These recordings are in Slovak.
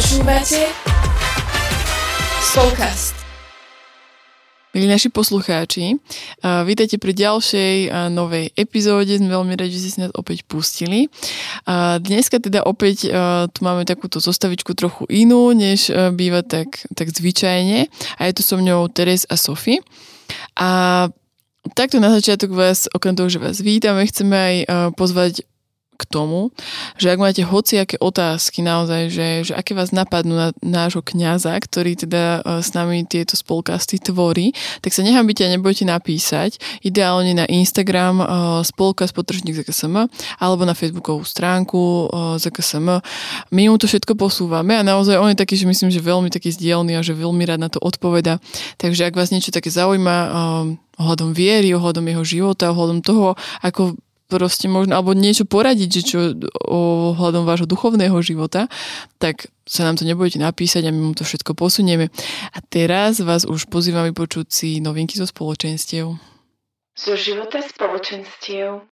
Počúvate. Milí naši poslucháči, uh, vítajte pri ďalšej uh, novej epizóde. Sme veľmi radi, že ste nás opäť pustili. Uh, dneska teda opäť tu máme takúto zostavičku trochu inú, než býva tak, tak zvyčajne. A je tu so mňou Teres a Sofie. A takto na začiatok vás, okrem toho, že vás vítame, chceme aj pozvať k tomu, že ak máte hociaké otázky naozaj, že, že aké vás napadnú na nášho kňaza, ktorý teda uh, s nami tieto spolkasty tvorí, tak sa nehambite a nebojte napísať. Ideálne na Instagram uh, spolkast potržník ZKSM alebo na Facebookovú stránku uh, ZKSM. My mu to všetko posúvame a naozaj on je taký, že myslím, že veľmi taký zdielný a že veľmi rád na to odpoveda. Takže ak vás niečo také zaujíma, ohľadom viery, ohľadom jeho života, ohľadom toho, ako proste možno, alebo niečo poradiť, že čo ohľadom vášho duchovného života, tak sa nám to nebudete napísať a my mu to všetko posunieme. A teraz vás už pozývam vypočuť si novinky zo spoločenstiev. Zo života spoločenstiev.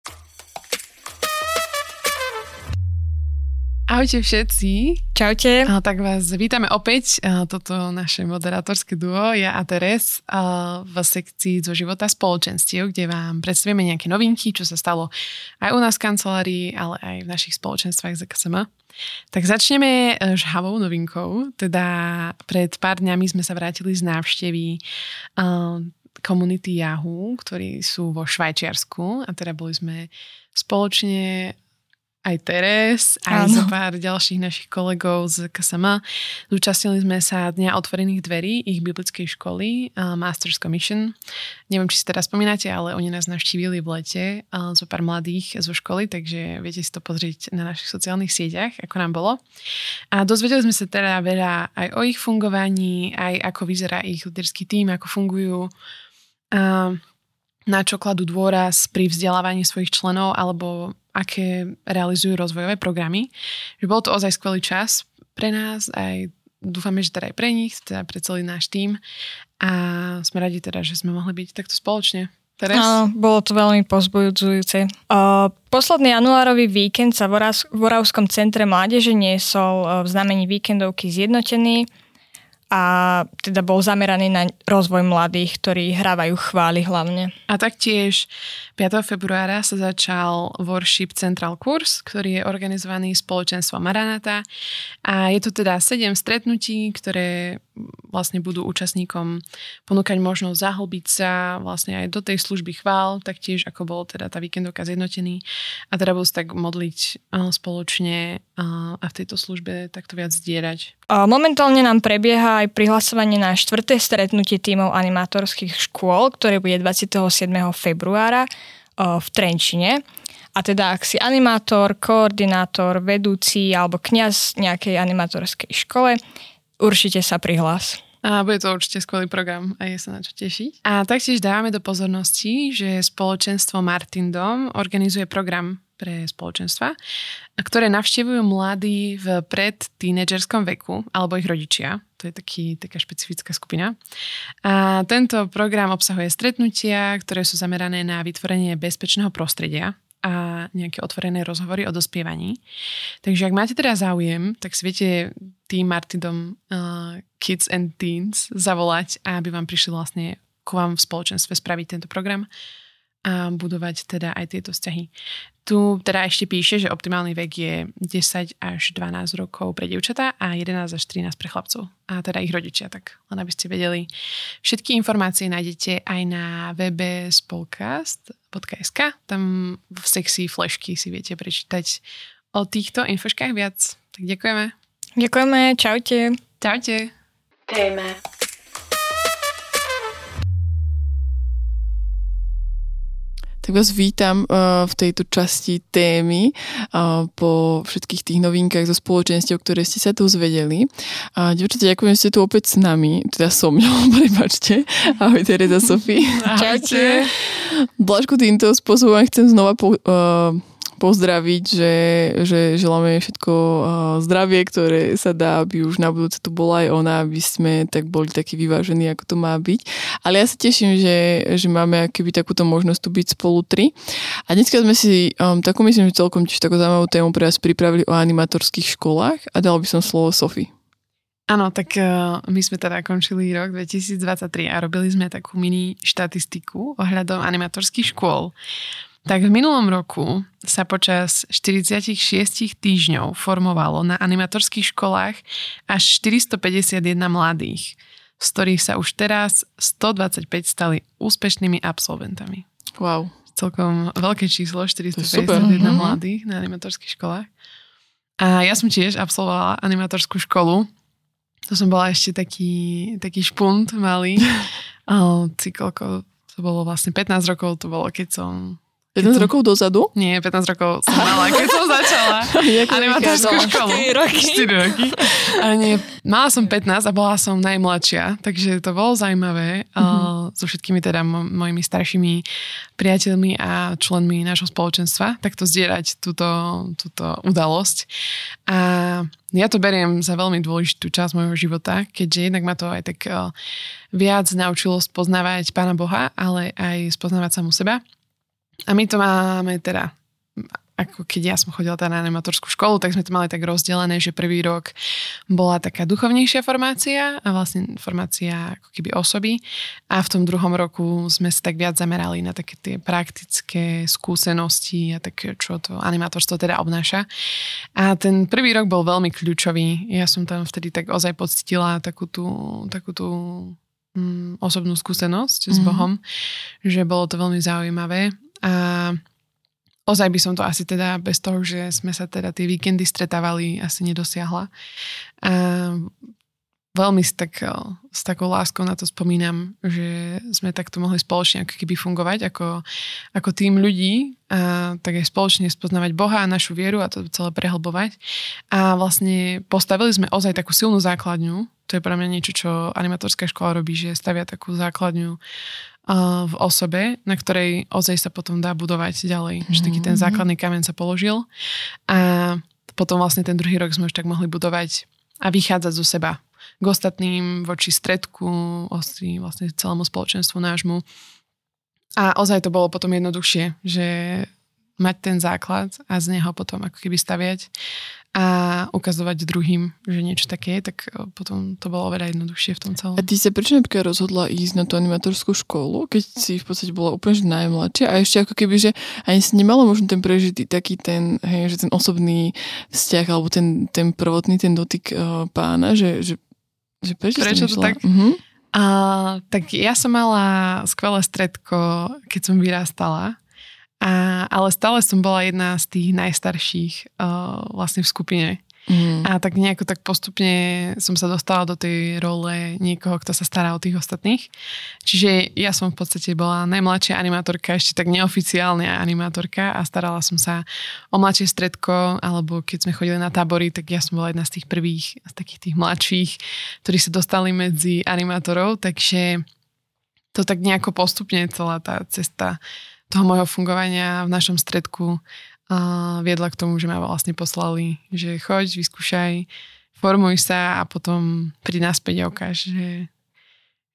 Ahojte všetci. Čaute. A, tak vás vítame opäť, a, toto naše moderátorské duo, ja a Teres, a, v sekcii zo života spoločenstiev, kde vám predstavíme nejaké novinky, čo sa stalo aj u nás v kancelárii, ale aj v našich spoločenstvách ZKSM. Tak začneme e, žhavou novinkou. Teda pred pár dňami sme sa vrátili z návštevy komunity Yahoo, ktorí sú vo Švajčiarsku a teda boli sme spoločne aj Teres, aj zo pár ďalších našich kolegov z KSM. Zúčastnili sme sa Dňa otvorených dverí ich biblickej školy uh, Masters Commission. Neviem, či si teraz spomínate, ale oni nás navštívili v lete uh, zo pár mladých zo školy, takže viete si to pozrieť na našich sociálnych sieťach, ako nám bolo. A dozvedeli sme sa teda veľa aj o ich fungovaní, aj ako vyzerá ich líderský tým, ako fungujú. Uh, na čo kladú dôraz pri vzdelávaní svojich členov alebo aké realizujú rozvojové programy. Že bol to ozaj skvelý čas pre nás, aj dúfame, že teda aj pre nich, teda pre celý náš tým a sme radi teda, že sme mohli byť takto spoločne. Teres? Áno, bolo to veľmi pozbujúce. Uh, posledný januárový víkend sa v, Oravs- v Oravskom centre mládeže niesol uh, v znamení víkendovky zjednotený a teda bol zameraný na rozvoj mladých, ktorí hrávajú chvály hlavne. A taktiež 5. februára sa začal Worship Central Kurs, ktorý je organizovaný spoločenstvom Maranata a je to teda 7 stretnutí, ktoré vlastne budú účastníkom ponúkať možnosť zahlbiť sa vlastne aj do tej služby chvál, taktiež ako bol teda tá víkendovka zjednotený a teda budú sa tak modliť spoločne a v tejto službe takto viac zdierať. Momentálne nám prebieha aj prihlasovanie na štvrté stretnutie tímov animátorských škôl, ktoré bude 27. februára v Trenčine. A teda ak si animátor, koordinátor, vedúci alebo kňaz nejakej animátorskej škole, určite sa prihlás. A bude to určite skvelý program a je sa na čo tešiť. A taktiež dávame do pozornosti, že spoločenstvo Martindom organizuje program pre spoločenstva, ktoré navštevujú mladí v pred tínedžerskom veku alebo ich rodičia. To je taký, taká špecifická skupina. A tento program obsahuje stretnutia, ktoré sú zamerané na vytvorenie bezpečného prostredia a nejaké otvorené rozhovory o dospievaní. Takže ak máte teda záujem, tak si viete tým Martidom uh, Kids and Teens zavolať aby vám prišli vlastne ku vám v spoločenstve spraviť tento program a budovať teda aj tieto vzťahy. Tu teda ešte píše, že optimálny vek je 10 až 12 rokov pre dievčatá a 11 až 13 pre chlapcov. A teda ich rodičia, tak len aby ste vedeli. Všetky informácie nájdete aj na webe spolcast.sk. Tam v sekcii flešky si viete prečítať o týchto infoškách viac. Tak ďakujeme. Ďakujeme, čaute. Čaute. Téma tak vás vítam uh, v tejto časti témy uh, po všetkých tých novinkách zo spoločenstiev, ktoré ste sa tu zvedeli. Devčate, ďakujem, že ste tu opäť s nami, teda so mňou, prepačte. Ahoj Tereza Sofie. Čaute. Blažku týmto spôsobom chcem znova po, uh, pozdraviť, že, že želáme všetko zdravie, ktoré sa dá, aby už na budúce tu bola aj ona, aby sme tak boli takí vyvážení, ako to má byť. Ale ja sa teším, že, že máme akoby takúto možnosť tu byť spolu tri. A dneska sme si um, takú myslím, že celkom tiež takú zaujímavú tému pre vás pripravili o animatorských školách a dal by som slovo Sofii. Áno, tak uh, my sme teda končili rok 2023 a robili sme takú mini štatistiku ohľadom animatorských škôl. Tak v minulom roku sa počas 46 týždňov formovalo na animatorských školách až 451 mladých, z ktorých sa už teraz 125 stali úspešnými absolventami. Wow. Celkom veľké číslo, 451 super. mladých na animatorských školách. A ja som tiež absolvovala animatorskú školu to som bola ešte taký, taký špunt malý. Koľko, to bolo vlastne 15 rokov, to bolo keď som 15 rokov dozadu? Nie, 15 rokov som mala, keď som začala animatorskú školu. 4 roky. 4 roky. A nie, mala som 15 a bola som najmladšia, takže to bolo zaujímavé mm-hmm. so všetkými teda mo- mojimi staršími priateľmi a členmi nášho spoločenstva, takto zdierať túto, túto udalosť. A ja to beriem za veľmi dôležitú časť môjho života, keďže jednak ma to aj tak uh, viac naučilo spoznávať Pána Boha, ale aj spoznávať samu seba a my to máme teda ako keď ja som chodila teda na animatorskú školu, tak sme to mali tak rozdelené, že prvý rok bola taká duchovnejšia formácia a vlastne formácia ako keby osoby a v tom druhom roku sme sa tak viac zamerali na také tie praktické skúsenosti a tak, čo to animatorstvo teda obnáša. A ten prvý rok bol veľmi kľúčový. Ja som tam vtedy tak ozaj pocitila takú tú, takú tú mm, osobnú skúsenosť mm-hmm. s mhm. Bohom, že bolo to veľmi zaujímavé a ozaj by som to asi teda bez toho, že sme sa teda tie víkendy stretávali, asi nedosiahla. A veľmi s, tak, s takou láskou na to spomínam, že sme takto mohli spoločne ako keby fungovať ako, ako tým ľudí a tak aj spoločne spoznávať Boha a našu vieru a to celé prehlbovať. A vlastne postavili sme ozaj takú silnú základňu. To je pre mňa niečo, čo animatorská škola robí, že stavia takú základňu v osobe, na ktorej ozaj sa potom dá budovať ďalej. Mm-hmm. Že taký ten mhm. základný kameň sa položil a potom vlastne ten druhý rok sme už tak mohli budovať a vychádzať zo seba k ostatným, voči stredku, osi, vlastne celému spoločenstvu nášmu. A ozaj to bolo potom jednoduchšie, že mať ten základ a z neho potom ako keby staviať a ukazovať druhým, že niečo také je, tak e, potom to bolo veľa jednoduchšie v tom celom. A ty sa prečo napríklad rozhodla ísť na tú animatorskú školu, keď si v podstate bola úplne že najmladšia a ešte ako keby, že ani si nemala možno ten prežitý taký ten, hej, že ten osobný vzťah alebo ten, ten prvotný, ten dotyk uh, pána, že, že, že prečo, prečo to tak? Uh-huh. A, tak ja som mala skvelé stredko, keď som vyrastala a, ale stále som bola jedna z tých najstarších uh, vlastne v skupine. Mm. A tak nejako tak postupne som sa dostala do tej role niekoho, kto sa stará o tých ostatných. Čiže ja som v podstate bola najmladšia animátorka, ešte tak neoficiálne animátorka a starala som sa o mladšie stredko, alebo keď sme chodili na tábory, tak ja som bola jedna z tých prvých, z takých tých mladších, ktorí sa dostali medzi animátorov, takže to tak nejako postupne celá tá cesta toho môjho fungovania v našom stredku a viedla k tomu, že ma vlastne poslali, že choď, vyskúšaj, formuj sa a potom príď naspäť a ukáž, že,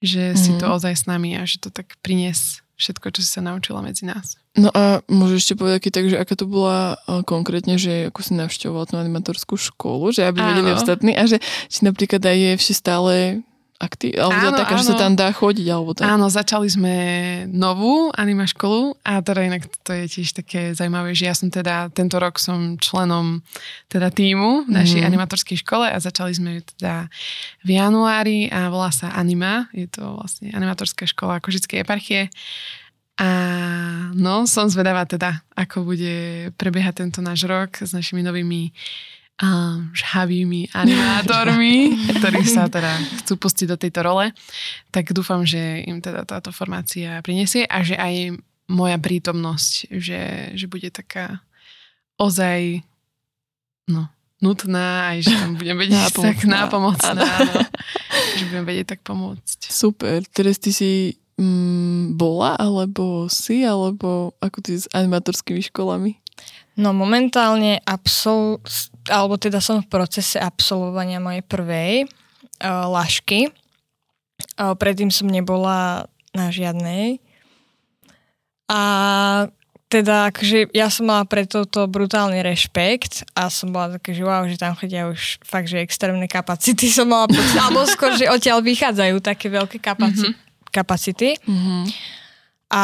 že mm-hmm. si to mhm. ozaj s nami a že to tak prinies všetko, čo si sa naučila medzi nás. No a môžeš ešte povedať tak, že aká to bola konkrétne, že ako si navštevovala tú animatorskú školu, že aby vedeli ostatní a že či napríklad aj je ešte stále aktív, alebo áno, taká, áno. že sa tam dá chodiť, alebo tak. Áno, začali sme novú anima školu a teda inak to je tiež také zaujímavé, že ja som teda tento rok som členom teda týmu v našej mm. animatorskej škole a začali sme teda v januári a volá sa Anima, je to vlastne animatorská škola Kožickej eparchie a no, som zvedavá teda, ako bude prebiehať tento náš rok s našimi novými um, žhavými animátormi, ktorí sa teda chcú pustiť do tejto role, tak dúfam, že im teda táto formácia prinesie a že aj moja prítomnosť, že, že bude taká ozaj no, nutná, aj že tam budem vedieť tak nápomocná, no, že budem vedieť tak pomôcť. Super, teraz ty si mm, bola, alebo si, alebo ako ty s animatorskými školami? No momentálne absol... alebo teda som v procese absolvovania mojej prvej uh, lašky. Uh, predtým som nebola na žiadnej. A teda akože ja som mala pre toto brutálny rešpekt a som bola také, že wow, že tam chodia už fakt, že extrémne kapacity som mala pocit, alebo skôr, že odtiaľ vychádzajú také veľké kapaci- mm-hmm. kapacity. Mm-hmm. A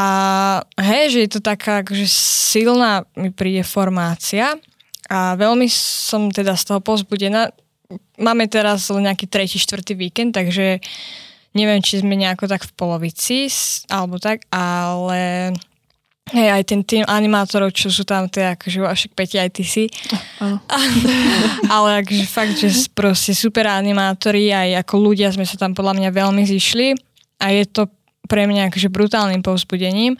hej, že je to taká akože silná mi príde formácia a veľmi som teda z toho pozbudená. Máme teraz nejaký tretí, štvrtý víkend, takže neviem, či sme nejako tak v polovici, alebo tak, ale Hej, aj ten tým animátorov, čo sú tam, to je akože však Peti, aj ty si. Áno. Ale akože fakt, že proste super animátori, aj ako ľudia sme sa tam podľa mňa veľmi zišli a je to pre mňa akože brutálnym povzbudením.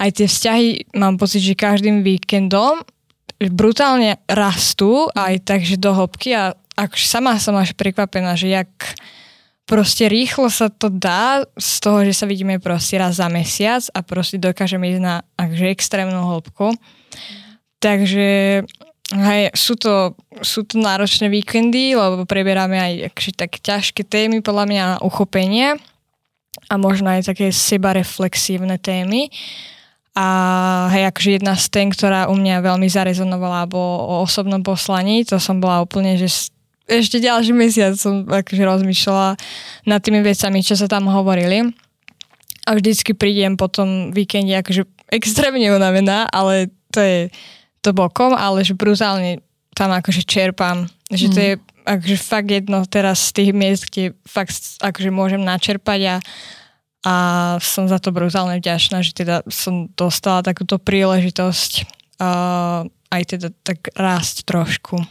Aj tie vzťahy, mám pocit, že každým víkendom brutálne rastú aj takže do hĺbky a akože sama som až prekvapená, že jak proste rýchlo sa to dá z toho, že sa vidíme proste raz za mesiac a proste dokážeme ísť na akože extrémnu hĺbku. Takže hej, sú, to, sú to náročné víkendy, lebo preberáme aj akože, tak ťažké témy podľa mňa na uchopenie a možno aj také sebareflexívne témy. A hej, akože jedna z tém, ktorá u mňa veľmi zarezonovala, bolo o osobnom poslaní, to som bola úplne, že ešte ďalší mesiac som akože rozmýšľala nad tými vecami, čo sa tam hovorili. A vždycky prídem po tom víkende akože extrémne unavená, ale to je to bokom, ale že brutálne tam akože čerpám. Že to mhm. je akože fakt jedno teraz z tých miest, kde fakt akože môžem načerpať a, a som za to brutálne vďačná, že teda som dostala takúto príležitosť uh, aj teda tak rásť trošku.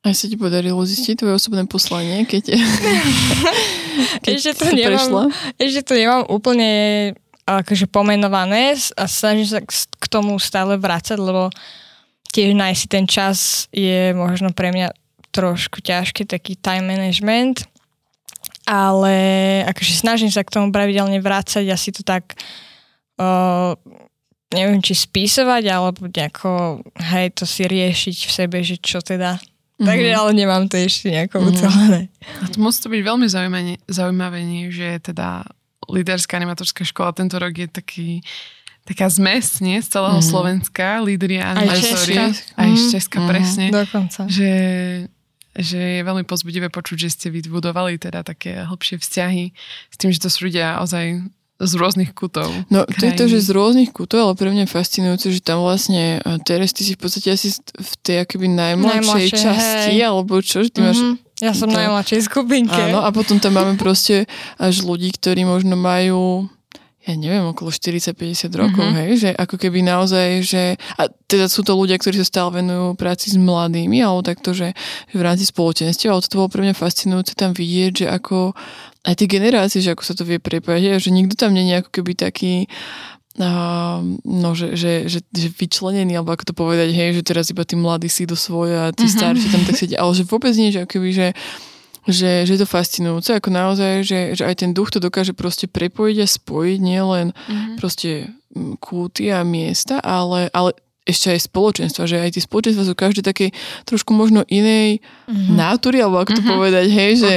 Aj sa ti podarilo zistiť tvoje osobné poslanie, keď, keď ešte, to nemám, prešla? ešte to nemám úplne akože pomenované a snažím sa k tomu stále vrácať, lebo tiež nájsť si ten čas je možno pre mňa trošku ťažký, taký time management, ale akože snažím sa k tomu pravidelne vrácať a si to tak uh, neviem, či spísovať, alebo nejako, hej, to si riešiť v sebe, že čo teda Mm-hmm. Takže ale nemám to ešte nejako mm-hmm. ucelené. A to musí to byť veľmi zaujímavé, že teda líderská animatorská škola tento rok je taký taká zmes, nie? Z celého mm. Slovenska, lídry a animatóri. Aj z Česka, mm. presne. Dokonca. Že, že je veľmi pozbudivé počuť, že ste vybudovali teda také hlbšie vzťahy s tým, že to sú ľudia ozaj z rôznych kutov. No krajiny. to je to, že z rôznych kutov, ale pre mňa fascinujúce, že tam vlastne e, Teres, ty si v podstate asi v tej akoby najmladšej časti, hej. alebo čo, že ty mm-hmm. máš... Ja som to... najmladšej skupinke. Áno, a potom tam máme proste až ľudí, ktorí možno majú ja neviem, okolo 40-50 rokov, mm-hmm. hej, že ako keby naozaj, že, a teda sú to ľudia, ktorí sa stále venujú práci s mladými, alebo takto, že, v rámci spoločenstva, ale to bolo pre mňa fascinujúce tam vidieť, že ako aj tie generácie, že ako sa to vie prepájať, že nikto tam je ako keby taký Uh, no, že, že, že, že vyčlenený, alebo ako to povedať, hej, že teraz iba tí mladí si do svoja a tí mm-hmm. starší tam tak sedia, ale že vôbec nie, že keby, že že, že je to fascinujúce, ako naozaj, že, že aj ten duch to dokáže proste prepojiť a spojiť nielen mm-hmm. proste kúty a miesta, ale, ale ešte aj spoločenstva, že aj tie spoločenstva sú každé také trošku možno inej mm-hmm. nátury, alebo ako to mm-hmm. povedať, hej, že,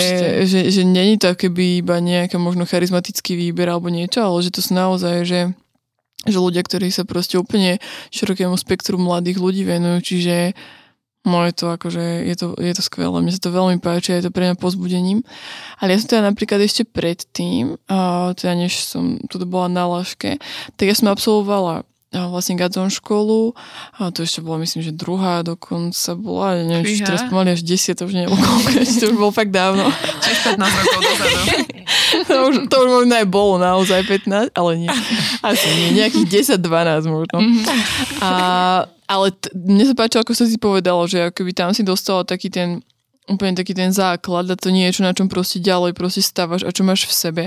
že, že není to keby iba nejaký možno charizmatický výber alebo niečo, ale že to sú naozaj, že že ľudia, ktorí sa proste úplne širokému spektru mladých ľudí venujú, čiže No je to akože, je to, je to skvelé, mne sa to veľmi páči, je to pre mňa pozbudením. Ale ja som teda napríklad ešte predtým, uh, teda než som tu bola na Laške, tak ja som absolvovala vlastne Gadzon školu, a to ešte bolo myslím, že druhá dokonca bola, ja neviem, či teraz pomaly až 10, to už neviem, to už bolo fakt dávno. Čiže 15 rokov dozadu. to, už, to už možno aj bolo naozaj 15, ale nie. Asi nie, nejakých 10-12 možno. Mhm. A ale t- mne sa páčilo, ako sa si povedalo, že akoby tam si dostala taký ten úplne taký ten základ a to niečo, na čom proste ďalej proste stavaš a čo máš v sebe.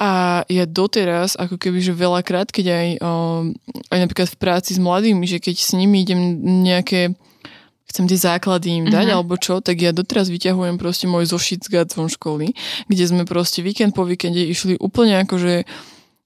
A ja doteraz, ako keby, že veľakrát, keď aj, o, aj napríklad v práci s mladými, že keď s nimi idem nejaké chcem tie základy im dať, mm-hmm. alebo čo, tak ja doteraz vyťahujem proste môj zošit z školy, kde sme proste víkend po víkende išli úplne akože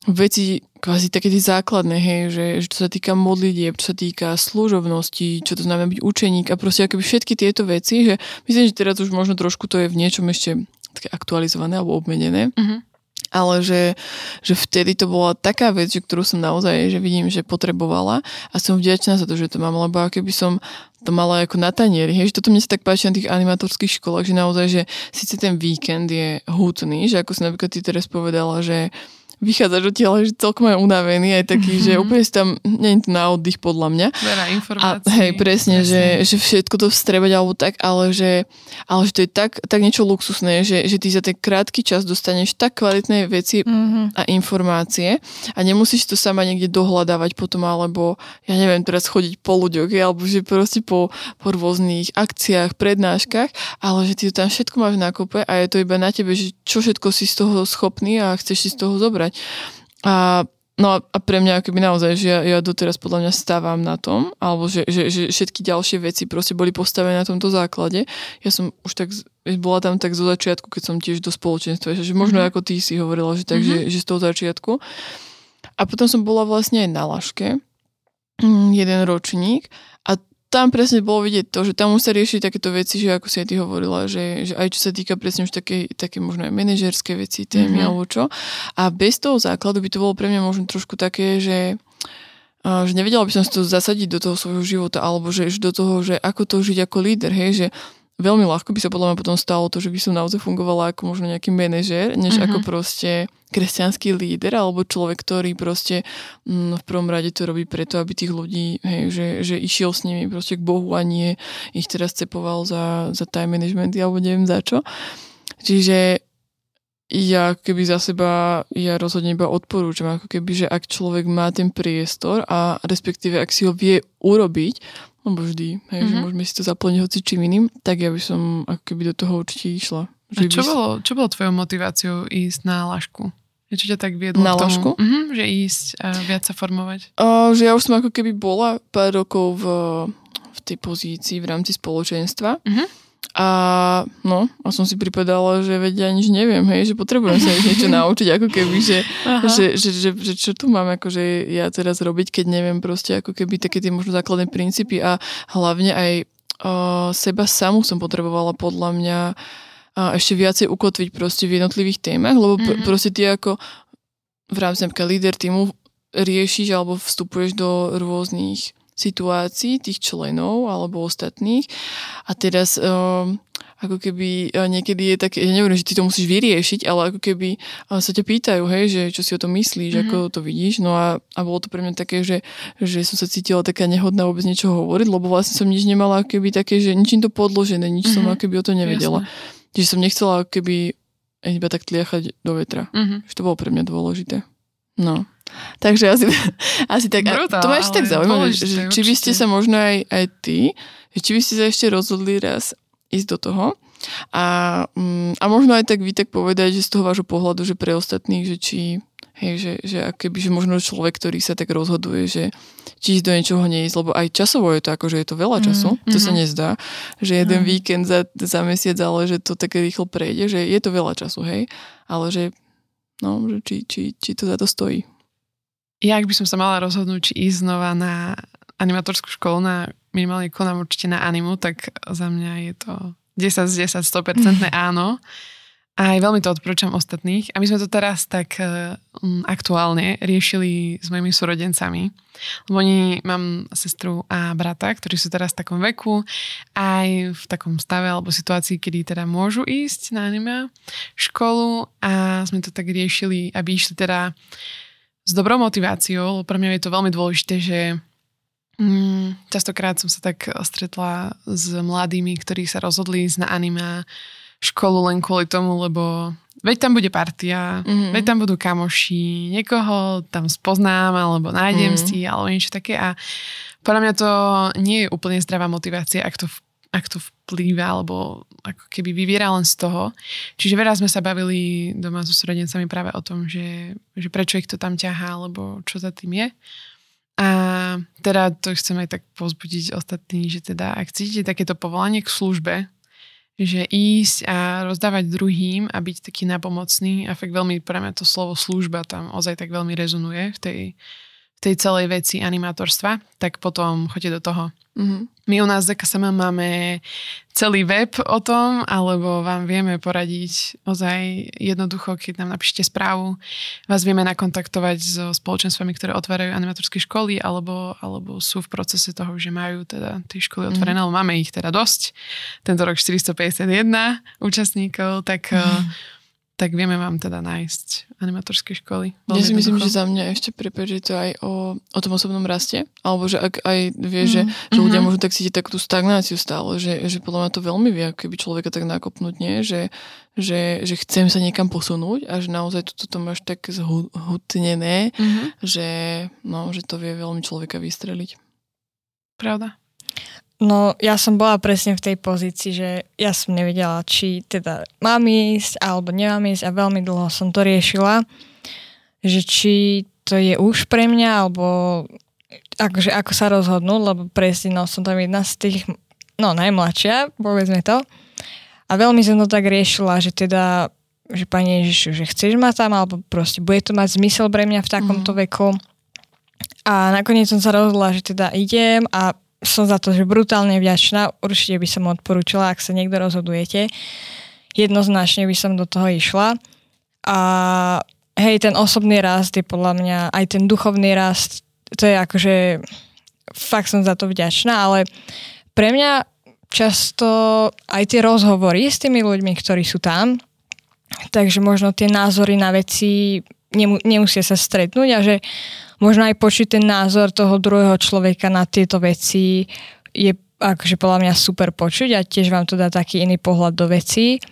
veci kvázi také tie základné, hej, že, že čo sa týka modlitieb, čo sa týka služobnosti, čo to znamená byť učeník a proste akoby všetky tieto veci, že myslím, že teraz už možno trošku to je v niečom ešte také aktualizované alebo obmenené. Uh-huh. ale že, že vtedy to bola taká vec, že ktorú som naozaj, že vidím, že potrebovala a som vďačná za to, že to mám, lebo keby som to mala ako na tanieri. Hej, že toto mne sa tak páči na tých animatorských školách, že naozaj, že síce ten víkend je hutný, že ako si napríklad ty teraz povedala, že vychádzaš odtiaľ, že celkom aj unavený, aj taký, mm-hmm. že úplne si tam, nie je to na oddych podľa mňa. Veľa informácií. A, hej, presne, presne. Že, že všetko to vstrebať alebo tak, ale že, ale že to je tak, tak niečo luxusné, že, že ty za ten krátky čas dostaneš tak kvalitné veci mm-hmm. a informácie a nemusíš to sama niekde dohľadávať potom, alebo ja neviem, teraz chodiť po ľuďoch, alebo že proste po, po rôznych akciách, prednáškach, ale že ty to tam všetko máš na kope a je to iba na tebe, že čo všetko si z toho schopný a chceš si z toho zobrať fungovať. A No a pre mňa akoby naozaj, že ja, ja doteraz podľa mňa stávam na tom, alebo že, že, že všetky ďalšie veci proste boli postavené na tomto základe. Ja som už tak, bola tam tak zo začiatku, keď som tiež do spoločenstva, že možno mm-hmm. ako ty si hovorila, že tak, mm-hmm. že, že z toho začiatku. A potom som bola vlastne aj na Laške, mm, jeden ročník tam presne bolo vidieť to, že tam musia riešiť takéto veci, že ako si aj ty hovorila, že, že aj čo sa týka presne už také, také možno aj manažerské veci, témy mm-hmm. alebo čo. A bez toho základu by to bolo pre mňa možno trošku také, že že nevedela by som si to zasadiť do toho svojho života, alebo že do toho, že ako to žiť ako líder, hej, že veľmi ľahko by sa podľa mňa potom stalo to, že by som naozaj fungovala ako možno nejaký manažer, než mm-hmm. ako proste kresťanský líder alebo človek, ktorý proste mm, v prvom rade to robí preto, aby tých ľudí, hej, že, že išiel s nimi proste k Bohu a nie ich teraz cepoval za, za time management alebo neviem za čo. Čiže ja keby za seba, ja rozhodne iba odporúčam, ako keby, že ak človek má ten priestor a respektíve ak si ho vie urobiť, lebo vždy, hej, mm-hmm. že mhm. môžeme si to zaplniť hoci čím iným, tak ja by som ako keby do toho určite išla. Že a čo, by... bolo, čo bolo tvojou motiváciou ísť na lašku? Čo ťa tak viedlo na k tomu? Mm-hmm, že ísť a viac sa formovať? Uh, že ja už som ako keby bola pár rokov v, v tej pozícii v rámci spoločenstva. Mm-hmm. A no, a som si pripadala, že vedia, ja nič neviem, hej, že potrebujem sa niečo naučiť, ako keby, že, že, že, že, že, čo tu mám akože ja teraz robiť, keď neviem proste ako keby také tie možno základné princípy a hlavne aj o, seba samú som potrebovala podľa mňa a ešte viacej ukotviť proste v jednotlivých témach, lebo mm-hmm. proste ty ako v rámci napríklad líder týmu riešiš alebo vstupuješ do rôznych situácií tých členov alebo ostatných a teraz um, ako keby niekedy je tak, ja neviem, že ty to musíš vyriešiť, ale ako keby sa ťa pýtajú, hej, že čo si o tom myslíš, mm-hmm. ako to vidíš, no a, a bolo to pre mňa také, že, že som sa cítila taká nehodná vôbec niečo hovoriť, lebo vlastne som nič nemala ako keby také, že ničím to podložené, nič mm-hmm. som ako keby o to nevedela. Jasne. Čiže som nechcela ako keby iba tak tliachať do vetra. Mm-hmm. Že to bolo pre mňa dôležité. No. Takže asi, asi tak. Brutál, to ma ešte tak zaujímavé, že, či by ste sa možno aj, aj ty, či by ste sa ešte rozhodli raz ísť do toho a, mm, a možno aj tak vy tak povedať, že z toho vášho pohľadu, že pre ostatných, že či Hej, že, že keby, že možno človek, ktorý sa tak rozhoduje, že či ísť do niečoho neísť, lebo aj časovo je to ako, že je to veľa času, mm-hmm. to sa mhm. nezdá, že jeden mm. víkend za, za mesiac, ale že to také rýchlo prejde, že je to veľa času, hej, ale že, no, že či, či, či to za to stojí. Ja, ak by som sa mala rozhodnúť, či ísť znova na animatorskú školu, na minimálne konám určite na animu, tak za mňa je to 10 z 10, 100% áno. A aj veľmi to odporúčam ostatných. A my sme to teraz tak um, aktuálne riešili s mojimi súrodencami. Lebo oni, mám sestru a brata, ktorí sú teraz v takom veku, aj v takom stave alebo situácii, kedy teda môžu ísť na anime školu a sme to tak riešili, aby išli teda s dobrou motiváciou, lebo pre mňa je to veľmi dôležité, že mm, častokrát som sa tak stretla s mladými, ktorí sa rozhodli ísť na anima školu len kvôli tomu, lebo veď tam bude partia, mm-hmm. veď tam budú kamoši, niekoho tam spoznám alebo nájdem mm-hmm. si alebo niečo také a podľa mňa to nie je úplne zdravá motivácia, ak to ak to vplýva, alebo ako keby vyviera len z toho. Čiže veľa sme sa bavili doma so srodencami práve o tom, že, že prečo ich to tam ťahá, alebo čo za tým je. A teda to chcem aj tak pozbudiť ostatní, že teda ak cítite takéto povolanie k službe, že ísť a rozdávať druhým a byť taký napomocný a fakt veľmi pre mňa to slovo služba tam ozaj tak veľmi rezonuje v tej tej celej veci animátorstva, tak potom choďte do toho. Mm-hmm. My u nás z DKSM máme celý web o tom, alebo vám vieme poradiť ozaj jednoducho, keď nám napíšte správu. Vás vieme nakontaktovať so spoločenstvami, ktoré otvárajú animatorské školy, alebo, alebo sú v procese toho, že majú teda tie školy otvorené, mm. máme ich teda dosť. Tento rok 451 účastníkov, tak mm tak vieme vám teda nájsť animatorské školy. Ja si myslím, že za mňa ešte prepáč, že to aj o, o tom osobnom raste, alebo že ak aj vie, mm. že, že ľudia mm-hmm. môžu tak cítiť takú stagnáciu stále, že, že podľa mňa to veľmi vie, keby človeka tak nakopnúť, nie? Že, že, že chcem sa niekam posunúť a že naozaj toto to máš tak zhutnené, mm-hmm. že, no, že to vie veľmi človeka vystreliť. Pravda. No, ja som bola presne v tej pozícii, že ja som nevedela, či teda mám ísť alebo nemám ísť a veľmi dlho som to riešila, že či to je už pre mňa, alebo akože ako sa rozhodnúť, lebo presne no, som tam jedna z tých, no najmladšia, povedzme to. A veľmi som to tak riešila, že teda, že pani Ježišu, že chceš ma tam, alebo proste bude to mať zmysel pre mňa v takomto mm. veku. A nakoniec som sa rozhodla, že teda idem a som za to, že brutálne vďačná. Určite by som odporúčala, ak sa niekto rozhodujete. Jednoznačne by som do toho išla. A hej, ten osobný rast je podľa mňa, aj ten duchovný rast, to je akože, fakt som za to vďačná, ale pre mňa často aj tie rozhovory s tými ľuďmi, ktorí sú tam, takže možno tie názory na veci nemusia sa stretnúť a že možno aj počuť ten názor toho druhého človeka na tieto veci je akože podľa mňa super počuť a tiež vám to dá taký iný pohľad do vecí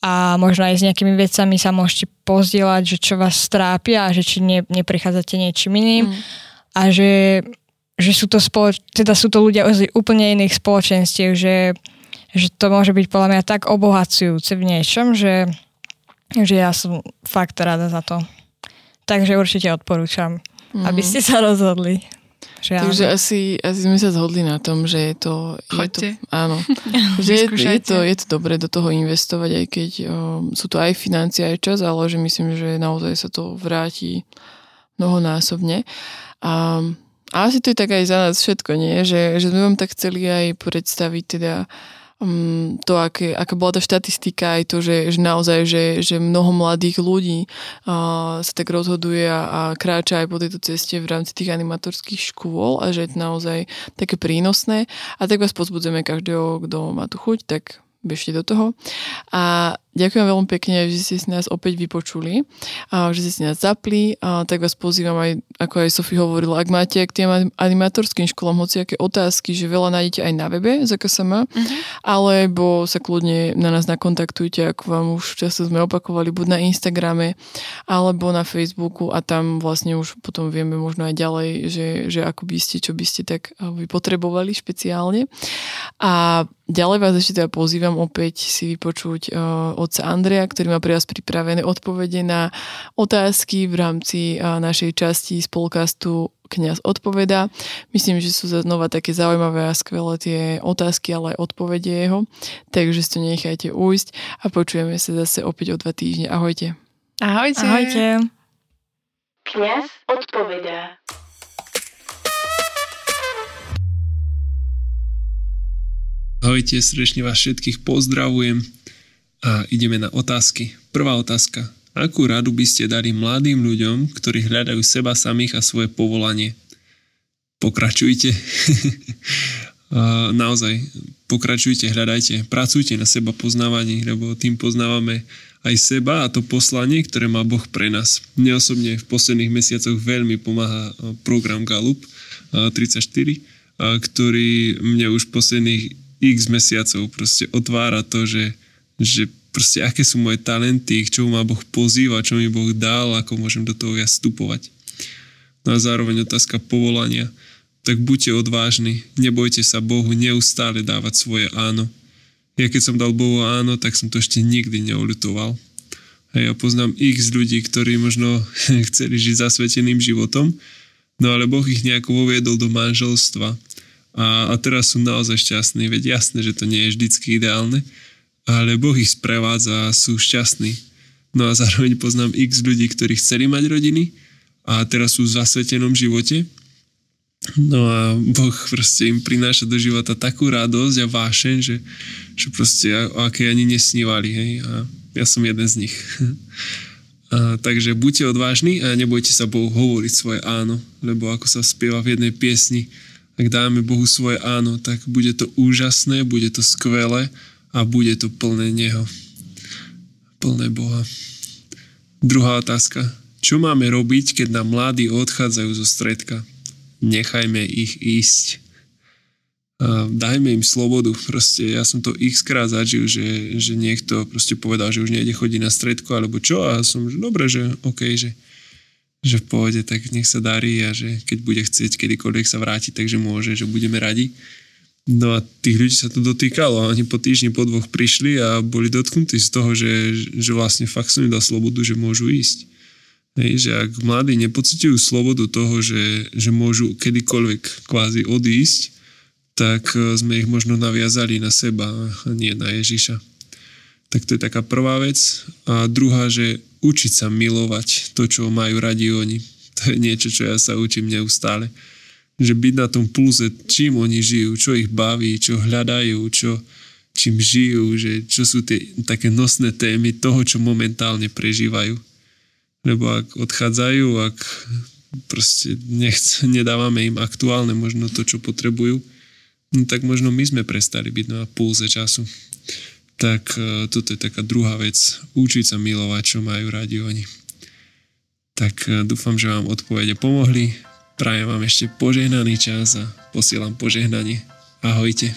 a možno aj s nejakými vecami sa môžete pozdieľať, že čo vás trápia a že či ne, neprichádzate niečím iným mm. a že, že sú to spoloč- teda sú to ľudia z úplne iných spoločenstiev, že, že to môže byť podľa mňa tak obohacujúce v niečom, že, že ja som fakt rada za to. Takže určite odporúčam mm. aby ste sa rozhodli. Že Takže asi, asi sme sa zhodli na tom, že je to... Je to áno. že je, je, to, je to dobré do toho investovať, aj keď um, sú to aj financie, aj čas, ale že myslím, že naozaj sa to vráti mnohonásobne. A, a asi to je tak aj za nás všetko, nie? Že, že sme vám tak chceli aj predstaviť teda um, to, aké, aká bola tá štatistika, aj to, že, že naozaj, že, že mnoho mladých ľudí uh, sa tak rozhoduje a, a kráča aj po tejto ceste v rámci tých animatorských škôl a že je to naozaj také prínosné. A tak vás pozbudzujeme každého, kto má tu chuť, tak bežte do toho. A ďakujem veľmi pekne, že ste si nás opäť vypočuli, a že ste si nás zapli, a tak vás pozývam aj, ako aj Sofie hovorila, ak máte k tým animatorským školám hociaké otázky, že veľa nájdete aj na webe ZKSM, uh-huh. alebo sa kľudne na nás nakontaktujte, ako vám už často sme opakovali, buď na Instagrame, alebo na Facebooku a tam vlastne už potom vieme možno aj ďalej, že, že ako by ste, čo by ste tak vy potrebovali špeciálne. A ďalej vás ešte teda pozývam opäť si vypočuť uh, otca Andrea, ktorý má pre vás pripravené odpovede na otázky v rámci našej časti z podcastu Kňaz odpoveda. Myslím, že sú znova také zaujímavé a skvelé tie otázky, ale aj odpovede jeho. Takže si to nechajte ujsť a počujeme sa zase opäť o dva týždne. Ahojte. Ahojte. Ahojte. Kňaz odpovedá. Ahojte, srdečne vás všetkých pozdravujem a ideme na otázky. Prvá otázka. Akú radu by ste dali mladým ľuďom, ktorí hľadajú seba samých a svoje povolanie? Pokračujte. Naozaj, pokračujte, hľadajte, pracujte na seba poznávaní, lebo tým poznávame aj seba a to poslanie, ktoré má Boh pre nás. Mne osobne v posledných mesiacoch veľmi pomáha program Galup 34, ktorý mne už posledných x mesiacov proste otvára to, že, že proste aké sú moje talenty, k čomu ma Boh pozýva, čo mi Boh dal, ako môžem do toho ja vstupovať. No a zároveň otázka povolania. Tak buďte odvážni, nebojte sa Bohu neustále dávať svoje áno. Ja keď som dal Bohu áno, tak som to ešte nikdy neolutoval. A ja poznám x ľudí, ktorí možno chceli žiť zasveteným životom, no ale Boh ich nejako voviedol do manželstva a, a teraz sú naozaj šťastní, veď jasné, že to nie je vždycky ideálne, ale Boh ich sprevádza a sú šťastní. No a zároveň poznám x ľudí, ktorí chceli mať rodiny a teraz sú v zasvetenom živote. No a Boh proste im prináša do života takú radosť a vášeň, že, že proste o aké ani nesnívali. Hej? A ja som jeden z nich. A, takže buďte odvážni a nebojte sa Bohu hovoriť svoje áno, lebo ako sa spieva v jednej piesni, ak dáme Bohu svoje áno, tak bude to úžasné, bude to skvelé a bude to plné Neho. Plné Boha. Druhá otázka. Čo máme robiť, keď nám mladí odchádzajú zo stredka? Nechajme ich ísť dajme im slobodu. Proste ja som to x krát zažil, že, že niekto proste povedal, že už nejde chodiť na stredko alebo čo a som, že dobre, že OK, že, že v pohode, tak nech sa darí a že keď bude chcieť kedykoľvek sa vrátiť, takže môže, že budeme radi. No a tých ľudí sa to dotýkalo oni po týždni, po dvoch prišli a boli dotknutí z toho, že, že vlastne fakt som im dal slobodu, že môžu ísť. Hej, že ak mladí nepocitujú slobodu toho, že, že môžu kedykoľvek kvázi odísť, tak e, sme ich možno naviazali na seba a nie na Ježiša. Tak to je taká prvá vec. A druhá, že učiť sa milovať to, čo majú radi oni. To je niečo, čo ja sa učím neustále. Že byť na tom pulze, čím oni žijú, čo ich baví, čo hľadajú, čo, čím žijú, že čo sú tie také nosné témy toho, čo momentálne prežívajú. Lebo ak odchádzajú, ak proste nechc, nedávame im aktuálne možno to, čo potrebujú, no tak možno my sme prestali byť na pulze času. Tak e, toto je taká druhá vec. Učiť sa milovať, čo majú radi oni. Tak e, dúfam, že vám odpovede pomohli. Prajem vám ešte požehnaný čas a posielam požehnanie. Ahojte.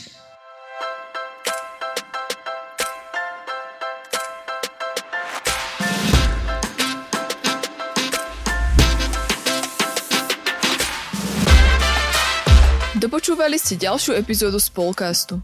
Dopočúvali ste ďalšiu epizódu Spolcastu.